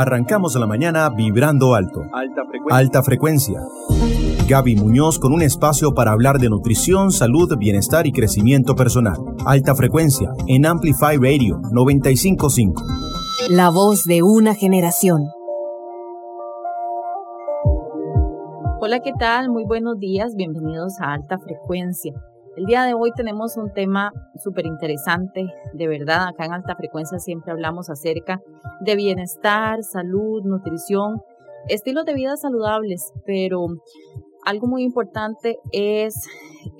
Arrancamos la mañana vibrando alto. Alta frecuencia. Alta frecuencia. Gaby Muñoz con un espacio para hablar de nutrición, salud, bienestar y crecimiento personal. Alta frecuencia en Amplify Radio 955. La voz de una generación. Hola, ¿qué tal? Muy buenos días. Bienvenidos a Alta Frecuencia. El día de hoy tenemos un tema súper interesante, de verdad, acá en alta frecuencia siempre hablamos acerca de bienestar, salud, nutrición, estilos de vida saludables, pero algo muy importante es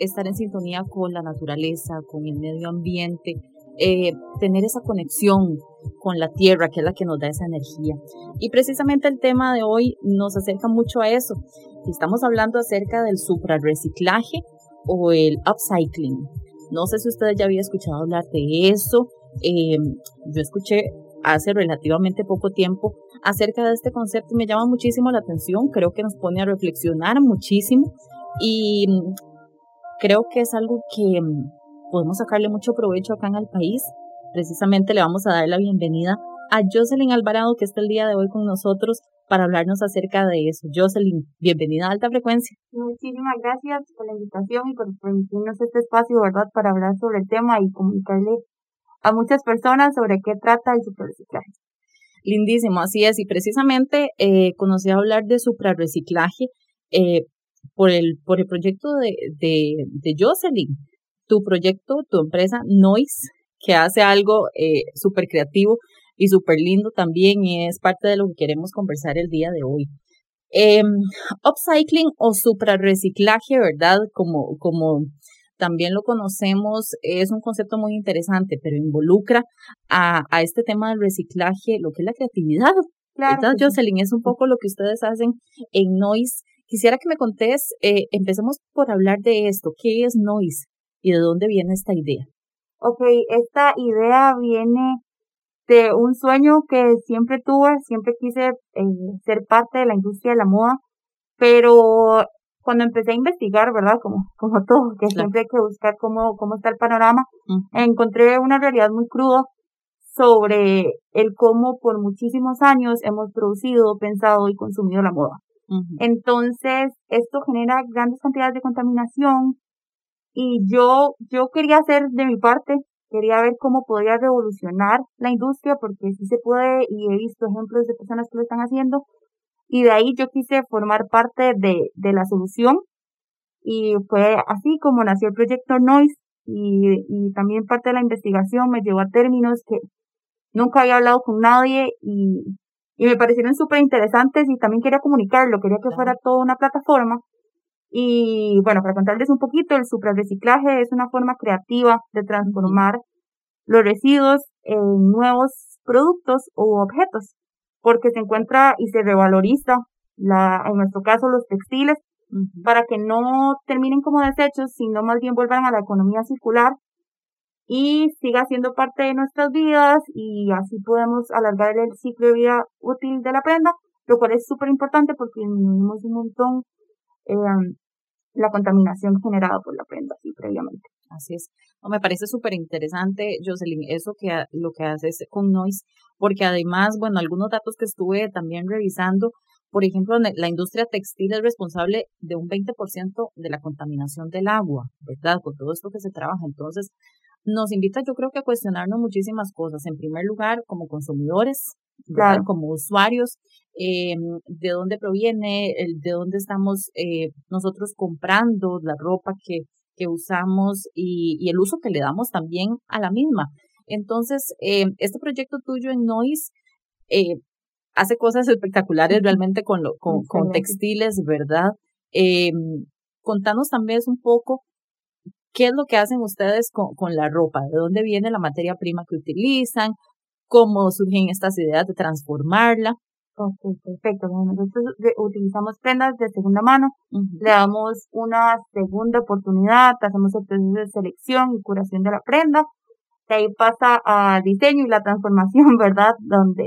estar en sintonía con la naturaleza, con el medio ambiente, eh, tener esa conexión con la tierra, que es la que nos da esa energía. Y precisamente el tema de hoy nos acerca mucho a eso. Estamos hablando acerca del suprarreciclaje o el upcycling. No sé si ustedes ya habían escuchado hablar de eso. Eh, yo escuché hace relativamente poco tiempo acerca de este concepto y me llama muchísimo la atención. Creo que nos pone a reflexionar muchísimo y creo que es algo que podemos sacarle mucho provecho acá en el país. Precisamente le vamos a dar la bienvenida a Jocelyn Alvarado, que está el día de hoy con nosotros para hablarnos acerca de eso. Jocelyn, bienvenida a Alta Frecuencia. Muchísimas gracias por la invitación y por permitirnos este espacio, ¿verdad?, para hablar sobre el tema y comunicarle a muchas personas sobre qué trata el suprarreciclaje. Lindísimo, así es. Y precisamente eh, conocí a hablar de suprarreciclaje eh, por, el, por el proyecto de, de, de Jocelyn. Tu proyecto, tu empresa Noise, que hace algo eh, súper creativo y súper lindo también y es parte de lo que queremos conversar el día de hoy. Eh, upcycling o suprarreciclaje, ¿verdad? Como, como también lo conocemos, es un concepto muy interesante, pero involucra a, a este tema del reciclaje, lo que es la creatividad. Claro. ¿Verdad, Jocelyn? Es un poco lo que ustedes hacen en Noise. Quisiera que me contés, eh, empecemos por hablar de esto. ¿Qué es Noise y de dónde viene esta idea? Ok, esta idea viene de un sueño que siempre tuve, siempre quise eh, ser parte de la industria de la moda, pero cuando empecé a investigar, ¿verdad? Como, como todo, que siempre hay que buscar cómo, cómo está el panorama, encontré una realidad muy cruda sobre el cómo por muchísimos años hemos producido, pensado y consumido la moda. Entonces, esto genera grandes cantidades de contaminación y yo, yo quería hacer de mi parte quería ver cómo podía revolucionar la industria, porque sí se puede y he visto ejemplos de personas que lo están haciendo. Y de ahí yo quise formar parte de, de la solución y fue así como nació el proyecto Noise y, y también parte de la investigación me llevó a términos que nunca había hablado con nadie y, y me parecieron súper interesantes y también quería comunicarlo, quería que fuera toda una plataforma y bueno, para contarles un poquito, el suprarreciclaje es una forma creativa de transformar los residuos en nuevos productos o objetos, porque se encuentra y se revaloriza, la, en nuestro caso, los textiles, para que no terminen como desechos, sino más bien vuelvan a la economía circular y siga siendo parte de nuestras vidas y así podemos alargar el ciclo de vida útil de la prenda, lo cual es súper importante porque disminuimos un montón eh, la contaminación generada por la prenda así previamente. Así es. me parece súper interesante, Jocelyn, eso que lo que haces con Noise, porque además, bueno, algunos datos que estuve también revisando, por ejemplo, la industria textil es responsable de un 20% de la contaminación del agua, ¿verdad? Con todo esto que se trabaja. Entonces, nos invita, yo creo que a cuestionarnos muchísimas cosas. En primer lugar, como consumidores, claro. como usuarios, eh, de dónde proviene, de dónde estamos eh, nosotros comprando la ropa que, que usamos y, y, el uso que le damos también a la misma. Entonces, eh, este proyecto tuyo en Noise hace cosas espectaculares realmente con, lo, con, con textiles, ¿verdad? Contanos también un poco qué es lo que hacen ustedes con, con la ropa, de dónde viene la materia prima que utilizan, cómo surgen estas ideas de transformarla. Ok, perfecto. Bueno, nosotros utilizamos prendas de segunda mano, le damos una segunda oportunidad, hacemos el proceso de selección y curación de la prenda, de ahí pasa a diseño y la transformación, ¿verdad? Donde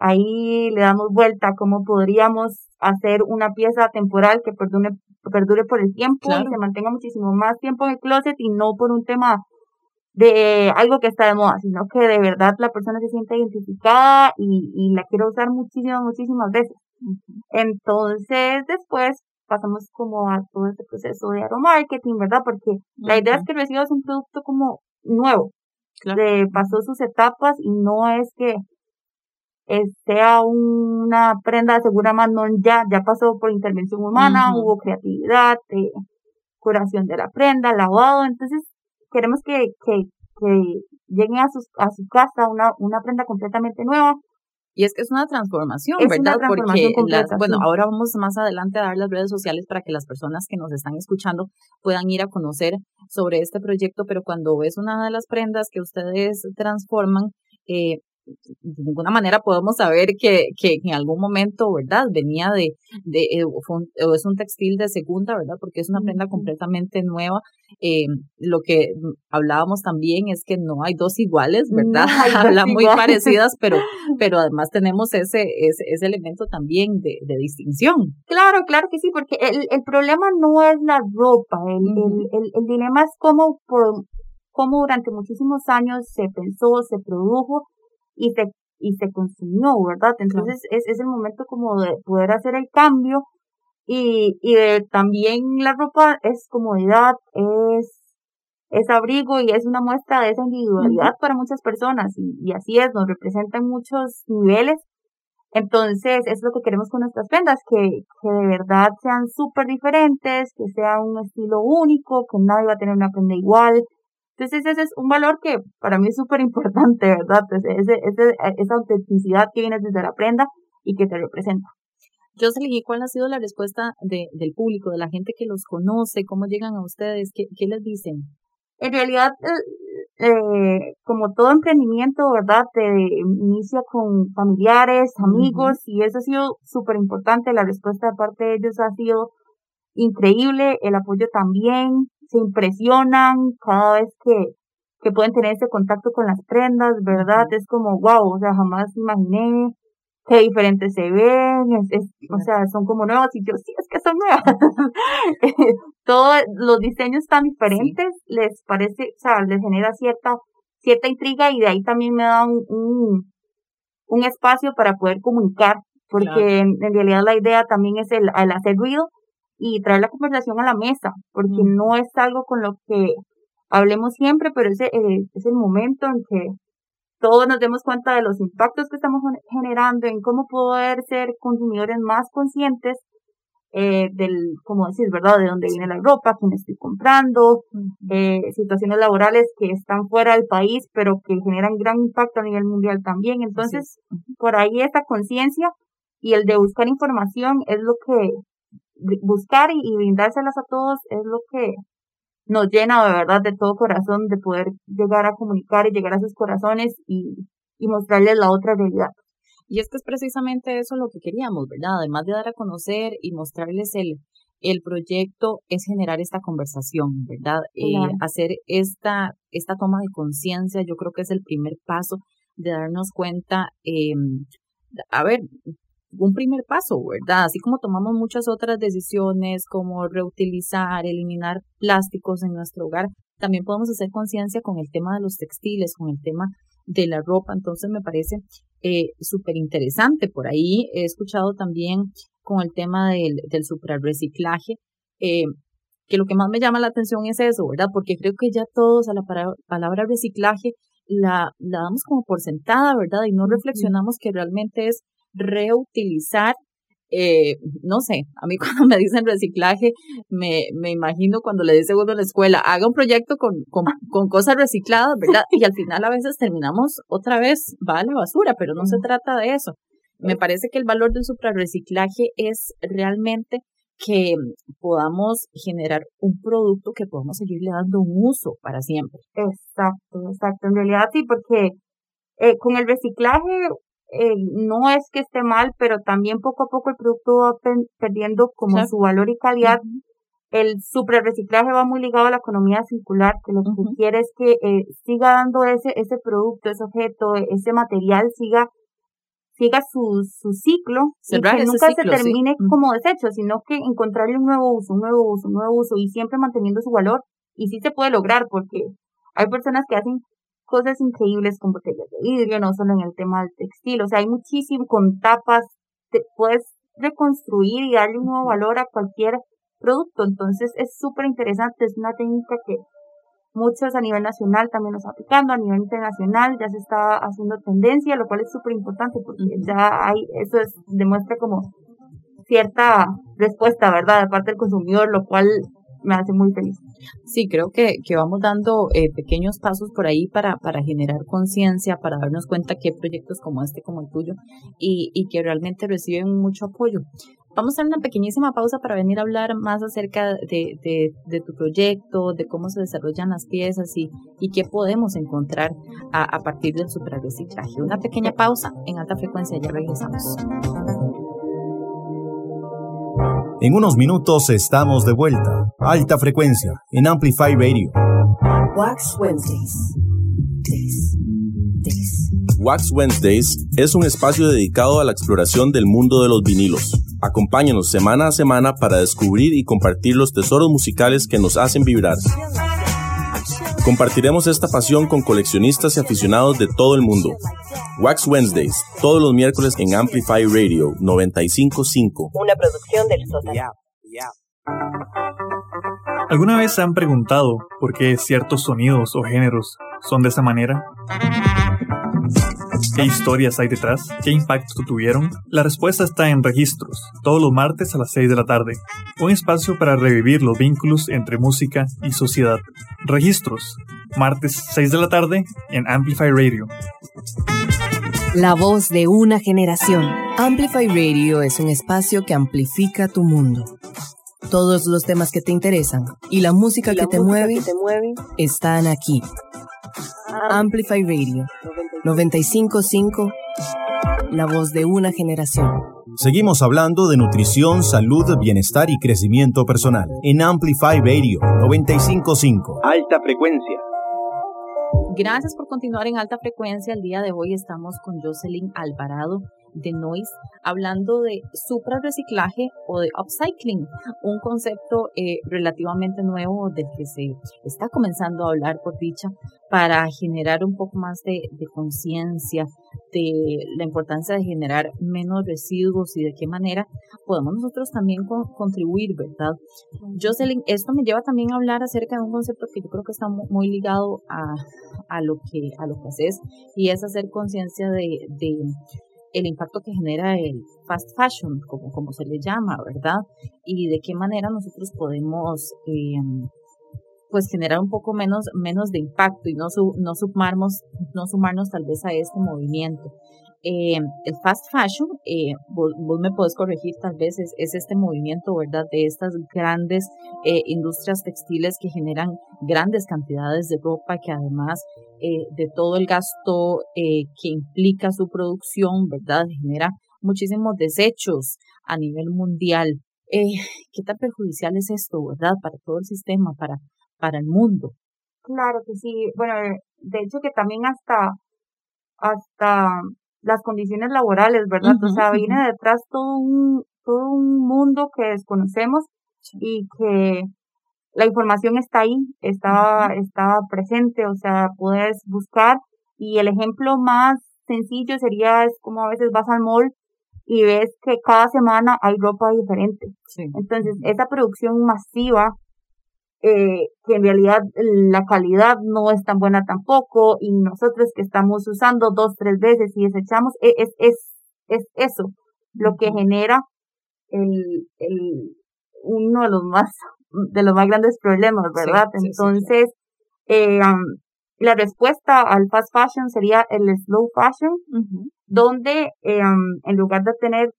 ahí le damos vuelta a cómo podríamos hacer una pieza temporal que perdure, perdure por el tiempo Claro. y se mantenga muchísimo más tiempo en el closet y no por un tema de algo que está de moda, sino que de verdad la persona se siente identificada y, y la quiere usar muchísimas, muchísimas veces. Entonces, después pasamos como a todo este proceso de aromarketing, ¿verdad? Porque la idea es que recibas un producto como nuevo, que pasó sus etapas y no es que sea una prenda de segura mano ya, ya pasó por intervención humana, hubo creatividad, eh, curación de la prenda, lavado, entonces queremos que, que, que lleguen a, sus, a su casa una, una prenda completamente nueva, y es que es una transformación, ¿verdad? Porque bueno, ahora vamos más adelante a dar las redes sociales para que las personas que nos están escuchando puedan ir a conocer sobre este proyecto, pero cuando ves una de las prendas que ustedes transforman, eh, de ninguna manera podemos saber que, que en algún momento, ¿verdad? Venía de, de eh, o es un textil de segunda, ¿verdad? Porque es una prenda completamente nueva. Eh, lo que hablábamos también es que no hay dos iguales, ¿verdad? Hablan muy parecidas, pero, pero además tenemos ese, ese, ese elemento también de, de, distinción. Claro, claro que sí, porque el, el problema no es la ropa, el, el, el, dilema es cómo, por, cómo durante muchísimos años se pensó, se produjo y se, y se consumió, ¿verdad? Entonces es, es el momento como de poder hacer el cambio y, y de, también la ropa es comodidad, es, es abrigo y es una muestra de esa individualidad para muchas personas y, y así es, nos representa en muchos niveles. Entonces, es lo que queremos con nuestras prendas, que, que de verdad sean súper diferentes, que sea un estilo único, que nadie va a tener una prenda igual, entonces ese es un valor que para mí es súper importante, ¿verdad? ese, ese, esa autenticidad que viene desde la prenda y que te representa. Jocelyn, ¿y cuál ha sido la respuesta de, del público, de la gente que los conoce? ¿Cómo llegan a ustedes? ¿Qué, qué les dicen? En realidad, eh, eh como todo emprendimiento, ¿verdad? Te inicia con familiares, amigos, y eso ha sido súper importante. La respuesta de parte de ellos ha sido increíble, el apoyo también, se impresionan cada vez que, que pueden tener ese contacto con las prendas, ¿verdad? Es como, wow, o sea, jamás imaginé qué diferentes se ven, es, o sea, son como nuevas y yo, sí, es que son nuevas. Todos los diseños tan diferentes les parece, o sea, les genera cierta, cierta intriga y de ahí también me da un, un, espacio para poder comunicar, porque en, realidad la idea también es el, el hacer ruido y traer la conversación a la mesa, porque mm. no es algo con lo que hablemos siempre, pero es, eh, es el momento en que todos nos demos cuenta de los impactos que estamos generando, en cómo poder ser consumidores más conscientes eh, del, como decir, ¿verdad?, de dónde viene la ropa, quién estoy comprando, eh, situaciones laborales que están fuera del país, pero que generan gran impacto a nivel mundial también. Entonces, por ahí esta conciencia y el de buscar información es lo que buscar y, brindárselas a todos es lo que nos llena de verdad de todo corazón de poder llegar a comunicar y llegar a sus corazones y, y mostrarles la otra realidad. Y es que es precisamente eso lo que queríamos, ¿verdad? Además de dar a conocer y mostrarles el, el proyecto, es generar esta conversación, ¿verdad? Eh, hacer esta, esta toma de conciencia, yo creo que es el primer paso de darnos cuenta, eh, a ver, un primer paso, ¿verdad? Así como tomamos muchas otras decisiones como reutilizar, eliminar plásticos en nuestro hogar, también podemos hacer conciencia con el tema de los textiles, con el tema de la ropa. Entonces me parece eh, súper interesante. Por ahí he escuchado también con el tema del, del suprarreciclaje, eh, que lo que más me llama la atención es eso, ¿verdad? Porque creo que ya todos a la palabra reciclaje la, la damos como por sentada, ¿verdad? Y no reflexionamos que realmente es reutilizar. Eh, no sé, a mí cuando me dicen reciclaje, me, me imagino cuando le dice uno en la escuela, haga un proyecto con, con, con cosas recicladas, ¿verdad? Y al final a veces terminamos otra vez, va a la basura, pero no se trata de eso. Me parece que el valor del suprarreciclaje es realmente que podamos generar un producto que podamos seguirle dando un uso para siempre. Exacto, exacto. En realidad sí, porque eh, con el reciclaje eh, no es que esté mal, pero también poco a poco el producto va perdiendo como su valor y calidad. El reciclaje va muy ligado a la economía circular, que lo que quiere es que eh, siga dando ese, ese producto, ese objeto, ese material, siga siga su, su ciclo y que nunca se termine como desecho, sino que encontrarle un nuevo uso, un nuevo uso, un nuevo uso y siempre manteniendo su valor. Y sí se puede lograr porque Hay personas que hacen cosas increíbles con botellas de vidrio, no solo en el tema del textil, o sea, hay muchísimo con tapas, te puedes reconstruir y darle un nuevo valor a cualquier producto. Entonces es súper interesante, es una técnica que muchos a nivel nacional también lo están aplicando, a nivel internacional ya se está haciendo tendencia, lo cual es súper importante porque ya hay, eso es, demuestra como cierta respuesta, ¿verdad?, de parte del consumidor, lo cual me hace muy feliz. Sí, creo que, que vamos dando eh, pequeños pasos por ahí para, para generar conciencia, para darnos cuenta que hay proyectos como este, como el tuyo, y, y que realmente reciben mucho apoyo. Vamos a hacer una pequeñísima pausa para venir a hablar más acerca de, de, de tu proyecto, de cómo se desarrollan las piezas y, y qué podemos encontrar a, a partir del superreciclaje. Una pequeña pausa en alta frecuencia, ya regresamos. En unos minutos estamos de vuelta. Alta frecuencia en Amplify Radio. Wax Wednesdays. Days. Days. Wax Wednesdays es un espacio dedicado a la exploración del mundo de los vinilos. Acompáñanos semana a semana para descubrir y compartir los tesoros musicales que nos hacen vibrar. Compartiremos esta pasión con coleccionistas y aficionados de todo el mundo. Wax Wednesdays, todos los miércoles en Amplify Radio 955. Una producción del sótano. ¿Alguna vez se han preguntado por qué ciertos sonidos o géneros son de esa manera? ¿Qué historias hay detrás? ¿Qué impactos tuvieron? La respuesta está en Registros, todos los martes a las 6 de la tarde. Un espacio para revivir los vínculos entre música y sociedad. Registros, martes 6 de la tarde en Amplify Radio. La voz de una generación. Amplify Radio es un espacio que amplifica tu mundo. Todos los temas que te interesan y la música, que, te mueve, están aquí. Amplify Radio 955, la voz de una generación. Seguimos hablando de nutrición, salud, bienestar y crecimiento personal en Amplify Radio 955. Alta frecuencia. Gracias por continuar en alta frecuencia. El día de hoy estamos con Jocelyn Alvarado de Noise hablando de suprarreciclaje o de upcycling, un concepto eh, relativamente nuevo del que se está comenzando a hablar por dicha para generar un poco más de, conciencia de la importancia de generar menos residuos y de qué manera podemos nosotros también contribuir, ¿verdad? Jocelyn, esto me lleva también a hablar acerca de un concepto que yo creo que está muy ligado a, a lo que a lo que haces y es hacer conciencia de el impacto que genera el fast fashion, como, como se le llama, ¿verdad? Y de qué manera nosotros podemos eh, pues generar un poco menos, menos de impacto y no, no, sumarnos, no sumarnos tal vez a este movimiento. Eh, el fast fashion, eh, vos, me podés corregir tal vez, es, este movimiento, ¿verdad? De estas grandes eh, industrias textiles que generan grandes cantidades de ropa, que además eh, de todo el gasto eh, que implica su producción, ¿verdad? Genera muchísimos desechos a nivel mundial. Eh, ¿Qué tan perjudicial es esto, verdad? Para todo el sistema, para, para el mundo. Claro que sí. Bueno, de hecho que también hasta, hasta las condiciones laborales, ¿verdad? o sea, viene detrás todo un, todo un mundo que desconocemos y que la información está ahí, está, está presente, o sea, puedes buscar. Y el ejemplo más sencillo sería es como a veces vas al mall y ves que cada semana hay ropa diferente. Entonces, esa producción masiva, eh, que en realidad la calidad no es tan buena tampoco, y nosotros que estamos usando dos, tres veces y desechamos, e, es, es, es eso lo que genera el, el, uno de los más de los más grandes problemas, ¿verdad? Entonces, eh, la respuesta al fast fashion sería el slow fashion, donde eh, en lugar de tener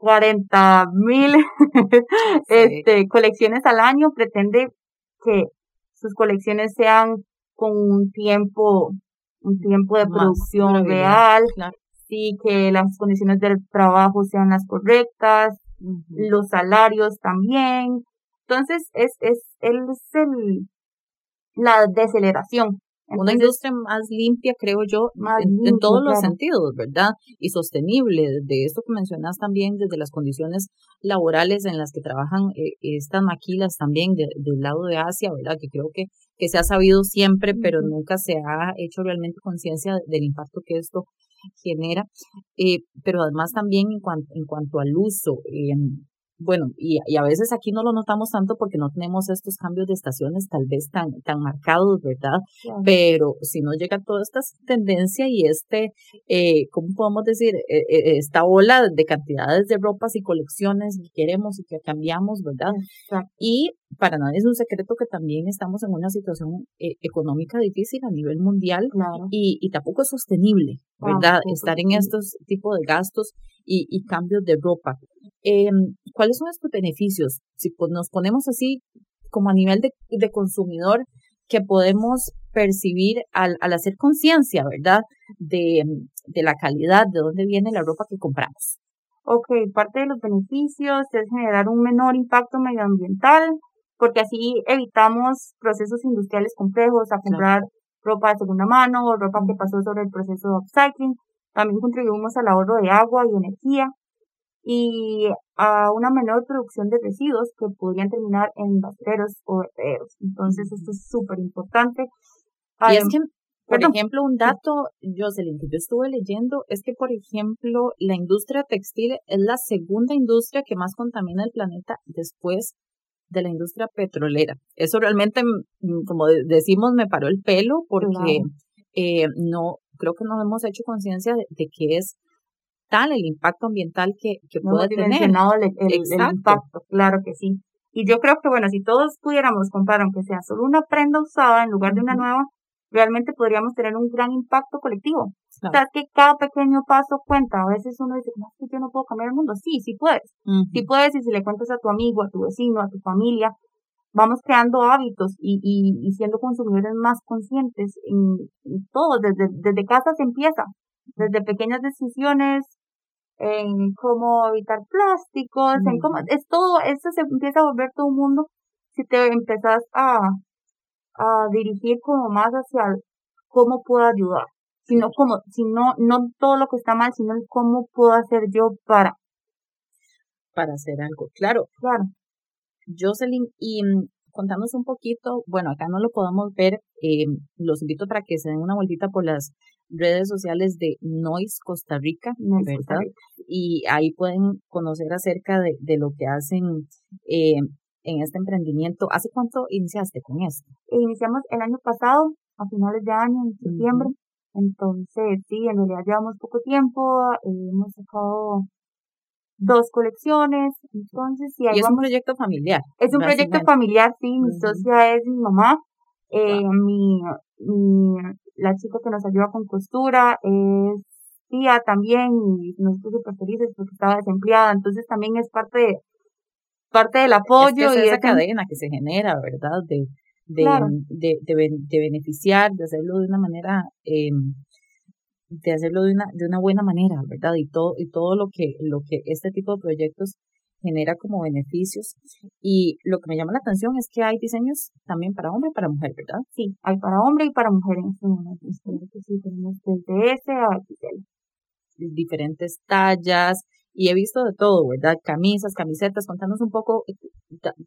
40 mil este, colecciones al año, pretende que sus colecciones sean con un tiempo, un tiempo de producción real, sí, que las condiciones del trabajo sean las correctas, los salarios también, entonces, es, es, es el, la deceleración una industria más limpia, creo yo, en, todos los sentidos, ¿verdad? Y sostenible, de esto que mencionas también, desde las condiciones laborales en las que trabajan eh, estas maquilas también del lado de Asia, ¿verdad? Que creo que, que se ha sabido siempre, pero nunca se ha hecho realmente conciencia del impacto que esto genera. Eh, pero además también en, cuanto en cuanto al uso, eh, bueno, y, y, a veces aquí no lo notamos tanto porque no tenemos estos cambios de estaciones tal vez tan, tan marcados, ¿verdad? Pero si no llega toda esta tendencia y este, eh, ¿cómo podemos decir? Eh, eh, esta ola de cantidades de ropas y colecciones que queremos y que cambiamos, ¿verdad? Y para nadie es un secreto que también estamos en una situación eh, económica difícil a nivel mundial y, y, tampoco es sostenible, ¿verdad? Estar en estos tipos de gastos y, y cambios de ropa. Eh, ¿Cuáles son estos beneficios? Si nos ponemos así como a nivel de, de consumidor que podemos percibir al, al hacer conciencia, ¿verdad? De, de la calidad, de dónde viene la ropa que compramos. Ok, parte de los beneficios es generar un menor impacto medioambiental, porque así evitamos procesos industriales complejos, a comprar ropa de segunda mano o ropa que pasó sobre el proceso de upcycling. También contribuimos al ahorro de agua y energía y a una menor producción de residuos que podrían terminar en basureros o vertederos. Entonces, esto es súper importante. Y es que, por ejemplo, un dato, Jocelyn, que yo estuve leyendo, es que, por ejemplo, la industria textil es la segunda industria que más contamina el planeta después de la industria petrolera. Eso realmente, mm, como decimos, me paró el pelo porque eh, no, creo que no hemos hecho conciencia de, que es tal el impacto ambiental que, que puede tener. El, el, impacto, claro que sí. Y yo creo que, bueno, si todos pudiéramos comprar, aunque sea solo una prenda usada en lugar de una nueva, realmente podríamos tener un gran impacto colectivo. O sea, es que cada pequeño paso cuenta. A veces uno dice, no, es que yo no puedo cambiar el mundo. Sí, sí puedes. Sí puedes y si le cuentas a tu amigo, a tu vecino, a tu familia, vamos creando hábitos y, y, y siendo consumidores más conscientes en, todo. Desde, desde casa se empieza. Desde pequeñas decisiones en cómo evitar plásticos, en cómo, es todo, esto se empieza a volver todo un mundo si te empezás a, a dirigir como más hacia cómo puedo ayudar, sino como, sino no todo lo que está mal, sino cómo puedo hacer yo para para hacer algo. Claro, claro. Jocelyn, y mm, contanos un poquito, bueno, acá no lo podemos ver, eh, los invito para que se den una vueltita por las redes sociales de Noise Costa Rica, ¿verdad? Y ahí pueden conocer acerca de, de lo que hacen eh, en este emprendimiento. ¿Hace cuánto iniciaste con esto? Iniciamos el año pasado, a finales de año, en septiembre. Entonces, sí, en realidad llevamos poco tiempo, eh, hemos sacado dos colecciones, entonces sí. y es un proyecto familiar. Es un proyecto familiar, sí, mi socia es mi mamá, eh, mi, mi, la chica que nos ayuda con costura es tía también y nosotros súper felices porque estaba desempleada, entonces también es parte de, parte del apoyo. y esa cadena que se genera, ¿verdad? De, de, de, de, beneficiar, de hacerlo de una manera, eh, de hacerlo de una, de una buena manera, ¿verdad? Y todo, y todo lo que, lo que este tipo de proyectos genera como beneficios. Y lo que me llama la atención es que hay diseños también para hombre y para mujer, ¿verdad? Sí, hay para hombre y para mujer en este momento. Sí, tenemos desde S a. Diferentes tallas, y he visto de todo, ¿verdad? Camisas, camisetas, contanos un poco eh,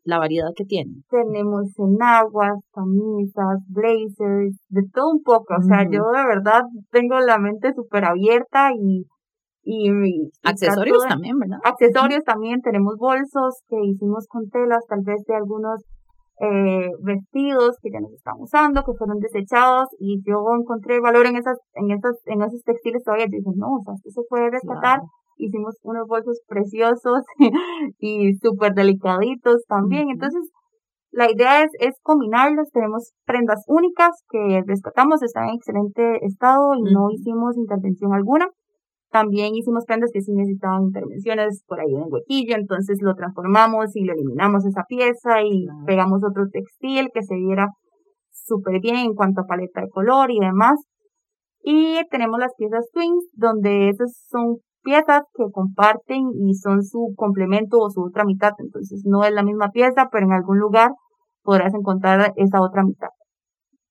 la variedad que tienen. Tenemos enaguas, camisas, blazers, de todo un poco. O sea, yo de verdad tengo la mente súper abierta y, y, accesorios también, ¿verdad? Accesorios también, tenemos bolsos que hicimos con telas, tal vez de algunos eh, vestidos que ya nos están usando, que fueron desechados, y yo encontré valor en esas, en esas, en esos textiles todavía. Yo dije, no, o sea, esto se puede rescatar hicimos unos bolsos preciosos y súper delicaditos también. Entonces, la idea es, es combinarlos. Tenemos prendas únicas que rescatamos, están en excelente estado y no hicimos intervención alguna. También hicimos prendas que sí necesitaban intervenciones por ahí en el huequillo, entonces lo transformamos y lo eliminamos esa pieza y pegamos otro textil que se viera súper bien en cuanto a paleta de color y demás. Y tenemos las piezas twins, donde esas son piezas que comparten y son su complemento o su otra mitad. Entonces no es la misma pieza, pero en algún lugar podrás encontrar esa otra mitad.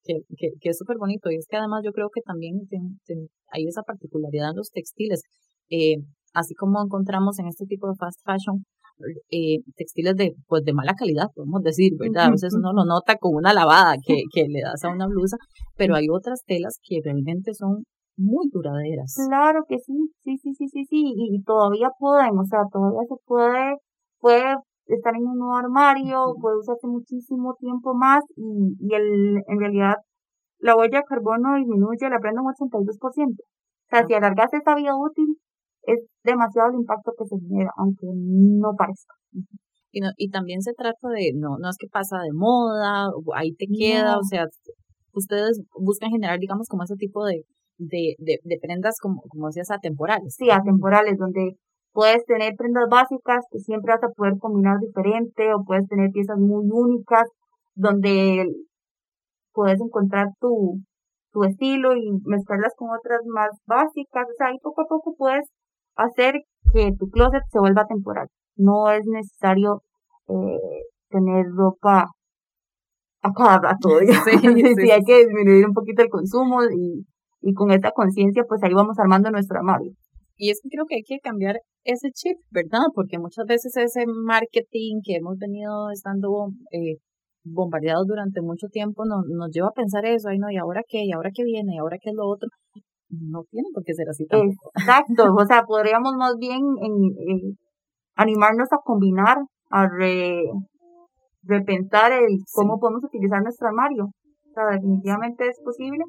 que, que, es súper bonito. Y es que además yo creo que también hay esa particularidad en los textiles. Eh, así como encontramos en este tipo de fast fashion eh, textiles de pues de mala calidad, podemos decir, ¿verdad? A veces uno lo nota con una lavada que, que le das a una blusa, pero hay otras telas que realmente son muy duraderas. Claro que sí, sí, sí, sí, sí, sí, y, todavía pueden, o sea, todavía se puede, puede estar en un nuevo armario, puede usarse muchísimo tiempo más y, y el, en realidad la huella de carbono disminuye la prenda un 82%. O sea, si alargas esta vida útil, es demasiado el impacto que se genera, aunque no parezca. Y, no, y también se trata de, no, no es que pasa de moda, ahí te queda, o sea, ustedes buscan generar, digamos, como ese tipo de, de, de, prendas, como, como decías, atemporales. Sí, atemporales, donde puedes tener prendas básicas que siempre vas a poder combinar diferente, o puedes tener piezas muy únicas, donde puedes encontrar tu, tu estilo y mezclarlas con otras más básicas. O sea, ahí poco a poco puedes hacer que tu closet se vuelva temporal. No es necesario eh, tener ropa a cada rato. Sí, hay que disminuir un poquito el consumo y, y con esta conciencia pues ahí vamos armando nuestro armario. Y es que creo que hay que cambiar ese chip, ¿verdad? Porque muchas veces ese marketing que hemos venido estando eh, bombardeados durante mucho tiempo nos, nos lleva a pensar eso, ay no, ¿y ahora qué? ¿Y ahora qué viene? ¿Y ahora qué es lo otro? no tiene por qué ser así tampoco. Exacto, o sea, podríamos más bien en, animarnos a combinar, a repensar el cómo podemos utilizar nuestro armario. Definitivamente es posible.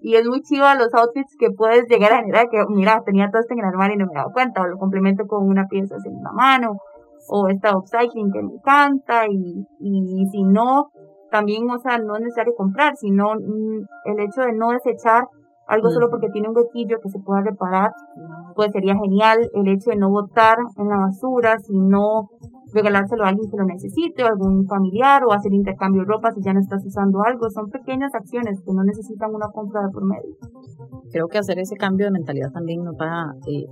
Y es muy chido los outfits que puedes llegar a generar, que mira, tenía todo esto en el armario y no me dado cuenta, o lo complemento con una pieza en una mano, o esta upcycling que me encanta, y, y si no, también, o sea, no es necesario comprar, sino mm, el hecho de no desechar algo solo porque tiene un huequillo que se pueda reparar, pues sería genial el hecho de no botar en la basura, sino regalárselo a alguien que lo necesite, o algún familiar, o hacer intercambio de ropa si ya no estás usando algo. Son pequeñas acciones que no necesitan una compra de por medio. Creo que hacer ese cambio de mentalidad también nos va eh,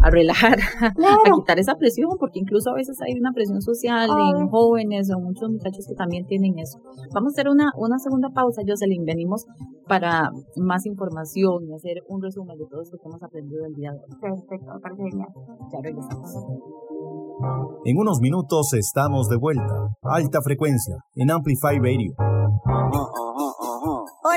a relajar, a quitar esa presión, porque incluso a veces hay una presión social en jóvenes o muchos muchachos que también tienen eso. Vamos a hacer una, una segunda pausa, Jocelyn. Venimos para más información y hacer un resumen de todo lo que hemos aprendido el día de hoy. Perfecto, parece genial. Ya regresamos. En unos minutos estamos de vuelta. Alta frecuencia en Amplify Radio.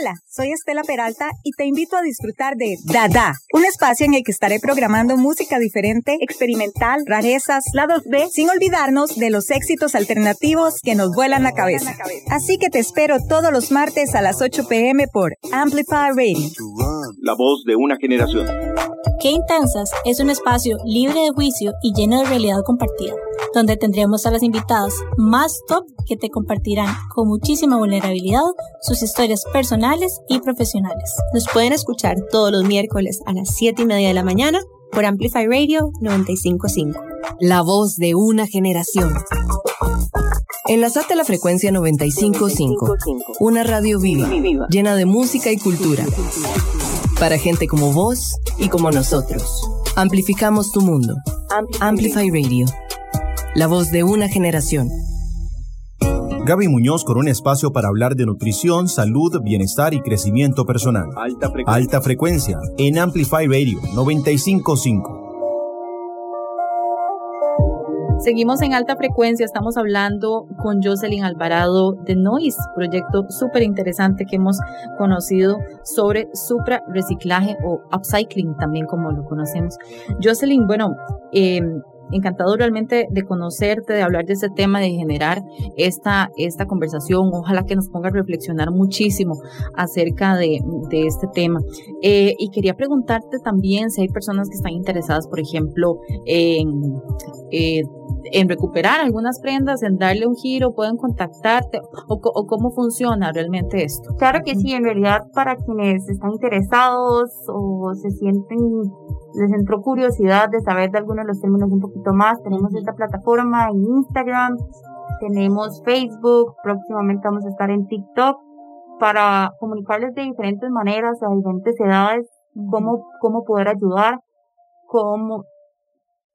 Hola, soy Estela Peralta y te invito a disfrutar de Dada, un espacio en el que estaré programando música diferente, experimental, rarezas, lados B, sin olvidarnos de los éxitos alternativos que nos vuelan la cabeza. Así que te espero todos los martes a las 8 pm por Amplify Radio. La voz de una generación. Qué Intensas es un espacio libre de juicio y lleno de realidad compartida, donde tendremos a las invitadas más top que te compartirán con muchísima vulnerabilidad sus historias personales y profesionales. Nos pueden escuchar todos los miércoles a las 7 y media de la mañana por Amplify Radio 955. La voz de una generación. Enlazate a la frecuencia 955, una radio viva, llena de música y cultura. Para gente como vos y como nosotros. Amplificamos tu mundo. Amplify Radio. La voz de una generación. Gaby Muñoz con un espacio para hablar de nutrición, salud, bienestar y crecimiento personal. Alta frecuencia, Alta frecuencia en Amplify Radio 955. Seguimos en alta frecuencia, estamos hablando con Jocelyn Alvarado de Noise, proyecto súper interesante que hemos conocido sobre supra reciclaje o upcycling también como lo conocemos. Jocelyn, bueno, eh, encantado realmente de conocerte, de hablar de este tema, de generar esta, esta conversación. Ojalá que nos ponga a reflexionar muchísimo acerca de, de este tema. Eh, y quería preguntarte también si hay personas que están interesadas, por ejemplo, en... Eh, en recuperar algunas prendas, en darle un giro, pueden contactarte o, o, cómo funciona realmente esto. Claro que sí, en realidad para quienes están interesados o se sienten les entró curiosidad de saber de algunos de los términos un poquito más, tenemos esta plataforma en Instagram, tenemos Facebook, próximamente vamos a estar en TikTok para comunicarles de diferentes maneras a diferentes edades cómo, cómo poder ayudar, cómo,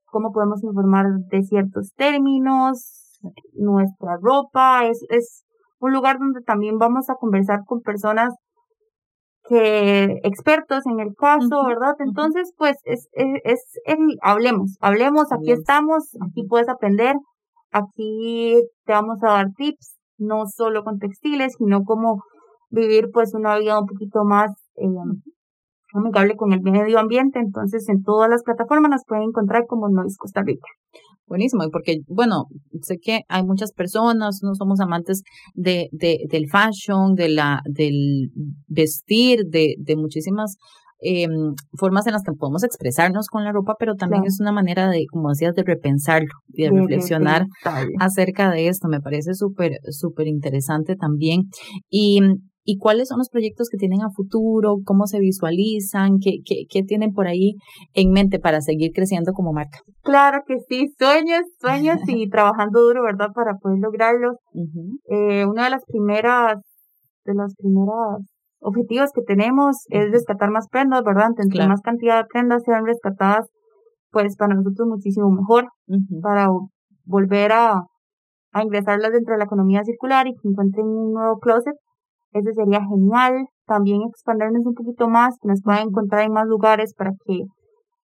cómo podemos informar de ciertos términos, nuestra ropa, es, es un lugar donde también vamos a conversar con personas que expertos en el caso, ¿verdad? Entonces, pues es, es, es el, hablemos, hablemos, aquí estamos, aquí puedes aprender, aquí te vamos a dar tips, no solo con textiles, sino como vivir pues una vida un poquito más eh, amigable con el medio ambiente. Entonces, en todas las plataformas nos pueden encontrar como Noise Costa Rica. Buenísimo, y porque, bueno, sé que hay muchas personas, no somos amantes de, de, del fashion, de la, del vestir, de, de muchísimas eh, formas en las que podemos expresarnos con la ropa, pero también es una manera de, como decías, de repensarlo y de, reflexionar acerca de esto. Me parece súper, súper interesante también. Y y cuáles son los proyectos que tienen a futuro, cómo se visualizan, qué, qué, qué tienen por ahí en mente para seguir creciendo como marca. Claro que sí, sueños, sueños y trabajando duro, ¿verdad? Para poder lograrlos. eh, una de las primeras, de los primeros objetivos que tenemos es rescatar más prendas, ¿verdad? Entre más cantidad de prendas sean rescatadas, pues para nosotros muchísimo mejor, para volver a, a ingresarlas dentro de la economía circular y que encuentren un nuevo closet eso sería genial. También expandirnos un poquito más, que nos puedan encontrar en más lugares para que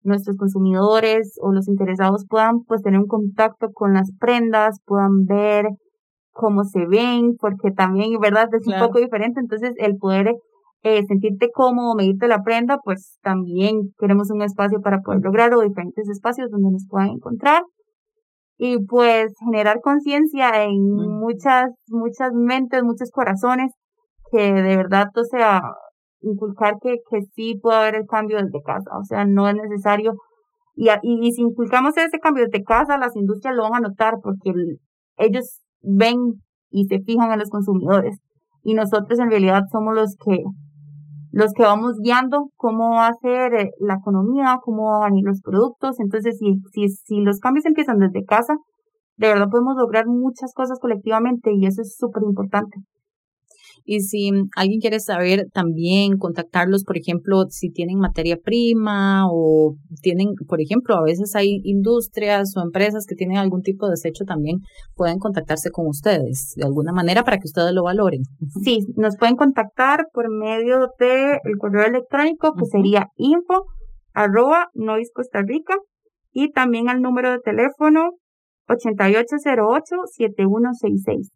nuestros consumidores o los interesados puedan pues tener un contacto con las prendas, puedan ver cómo se ven, porque también, verdad, es un poco diferente. Entonces, el poder eh, sentirte cómodo, medirte la prenda, pues también queremos un espacio para poder lograrlo, diferentes espacios donde nos puedan encontrar. Y pues generar conciencia en muchas, muchas mentes, muchos corazones que de verdad, o sea, inculcar que, que sí puede haber el cambio desde casa, o sea, no es necesario. Y, y, si inculcamos ese cambio desde casa, las industrias lo van a notar porque ellos ven y se fijan en los consumidores. Y nosotros en realidad somos los que los que vamos guiando cómo va a ser eh, la economía, cómo van a ir los productos. Entonces, si, si, si los cambios empiezan desde casa, de verdad podemos lograr muchas cosas colectivamente y eso es súper importante. Y si alguien quiere saber también, contactarlos, por ejemplo, si tienen materia prima o tienen, por ejemplo, a veces hay industrias o empresas que tienen algún tipo de desecho también, pueden contactarse con ustedes de alguna manera para que ustedes lo valoren. Sí, nos pueden contactar por medio del el correo electrónico que sería info arroba nois Costa Rica y también al número de teléfono 8808-7166.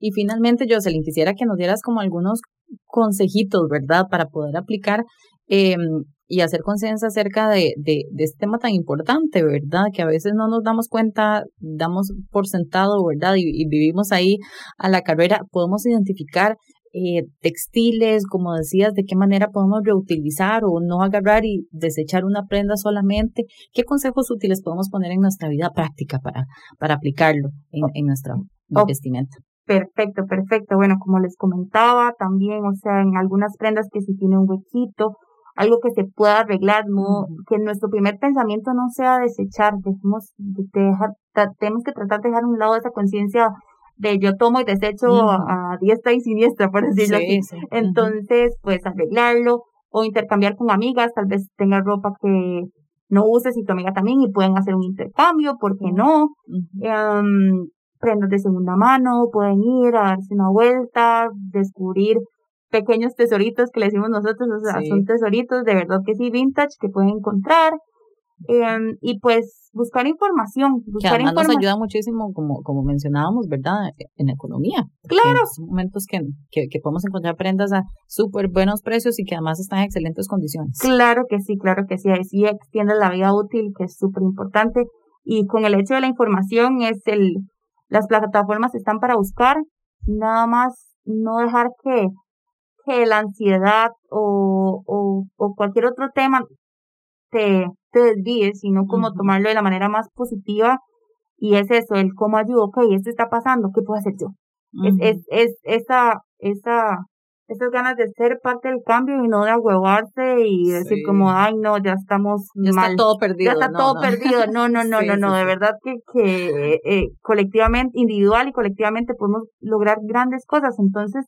Y finalmente, Jocelyn, quisiera que nos dieras como algunos consejitos, ¿verdad?, para poder aplicar em, y hacer conciencia acerca de, este tema tan importante, ¿verdad? Que a veces no nos damos cuenta, damos por sentado, ¿verdad? Y, vivimos ahí a la carrera, podemos identificar eh, textiles, como decías, de qué manera podemos reutilizar o no agarrar y desechar una prenda solamente. ¿Qué consejos útiles podemos poner en nuestra vida práctica para, para aplicarlo en, en nuestra vestimenta? Perfecto, perfecto. Bueno, como les comentaba también, o sea, en algunas prendas que si tiene un huequito, algo que se pueda arreglar, no, que nuestro primer pensamiento no sea desechar, dejemos de dejar, tenemos que tratar de dejar a un lado esa conciencia de yo tomo y desecho a, diestra y siniestra, por decirlo así. Entonces, pues arreglarlo o intercambiar con amigas, tal vez tenga ropa que no uses y tu amiga también y pueden hacer un intercambio, ¿por qué no? Prendas de segunda mano, pueden ir a darse una vuelta, descubrir pequeños tesoritos que le decimos nosotros, o sea, son tesoritos de verdad que sí, vintage, que pueden encontrar. Em, y pues buscar información. Buscar que además nos ayuda muchísimo, como, como mencionábamos, ¿verdad? En la economía. Claro. En momentos que, que, que, podemos encontrar prendas a súper buenos precios y que además están en excelentes condiciones. Claro que sí, claro que sí. Ahí sí extiende la vida útil, que es súper importante. Y con el hecho de la información es el, las plataformas están para buscar, nada más no dejar que, que la ansiedad o, o, o cualquier otro tema te, te desvíe, sino como tomarlo de la manera más positiva. Y es eso, el cómo ayudo, ok, esto está pasando, ¿qué puedo hacer yo? es, es, es esa, esa esas ganas de ser parte del cambio y no de ahuevarse y decir como, ay, no, ya estamos ya está todo perdido. Ya está todo perdido. No, no, no, no, no. de verdad que, que eh, colectivamente, individual y colectivamente podemos lograr grandes cosas. Entonces,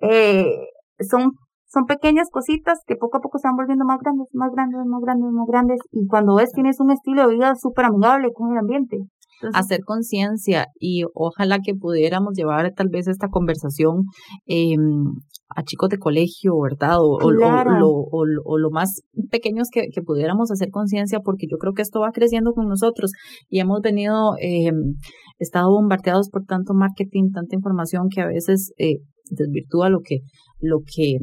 eh, son, son pequeñas cositas que poco a poco se van volviendo más grandes, más grandes, más grandes, más grandes. Y cuando ves, tienes un estilo de vida súper amigable con el ambiente. Hacer conciencia y ojalá que pudiéramos llevar tal vez esta conversación eh, a chicos de colegio, ¿verdad? O, o, o, o lo más pequeños que, que pudiéramos hacer conciencia, porque yo creo que esto va creciendo con nosotros y hemos venido, eh, estado bombardeados por tanto marketing, tanta información que a veces eh, desvirtúa lo que, lo que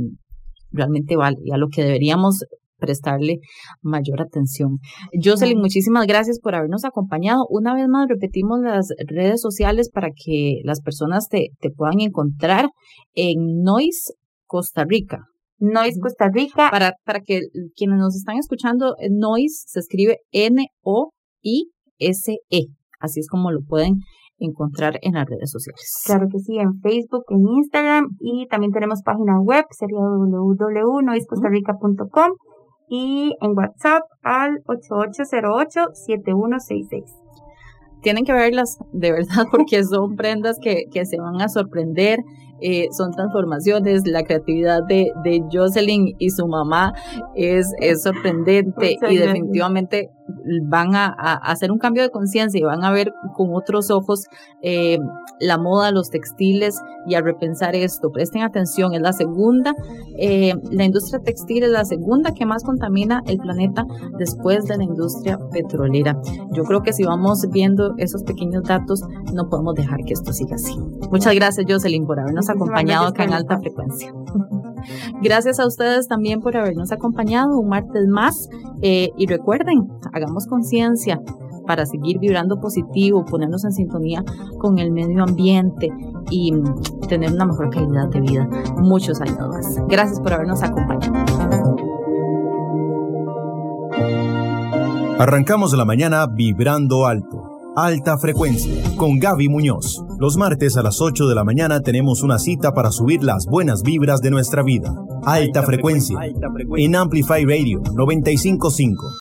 realmente vale y a lo que deberíamos prestarle mayor atención. Jocelyn, muchísimas gracias por habernos acompañado. Una vez más repetimos las redes sociales para que las personas te, te puedan encontrar en Noise Costa Rica. Noise Costa Rica. Para, para que quienes nos están escuchando, Noise se escribe N-O-I-S-E. Así es como lo pueden encontrar en las redes sociales. Claro que sí, en Facebook, en Instagram y también tenemos página web, sería www.noiscostarrica.com y en WhatsApp al 8808-7166. Tienen que verlas de verdad porque son prendas que, que se van a sorprender eh, son transformaciones, la creatividad de, de Jocelyn y su mamá es, es sorprendente y definitivamente van a, hacer un cambio de conciencia y van a ver con otros ojos eh, la moda, los textiles y a repensar esto. Presten atención, es la segunda, eh, la industria textil es la segunda que más contamina el planeta después de la industria petrolera. Yo creo que si vamos viendo esos pequeños datos, no podemos dejar que esto siga así. Muchas gracias, Jocelyn, por habernos acompañado acá en alta frecuencia. Gracias a ustedes también por habernos acompañado un martes más eh, y recuerden, hagamos conciencia para seguir vibrando positivo, ponernos en sintonía con el medio ambiente y tener una mejor calidad de vida muchos años más. Gracias por habernos acompañado. Arrancamos la mañana vibrando alto. Alta Frecuencia con Gaby Muñoz. Los martes a las 8 de la mañana tenemos una cita para subir las buenas vibras de nuestra vida. Alta, frecuencia, en Amplify Radio 955.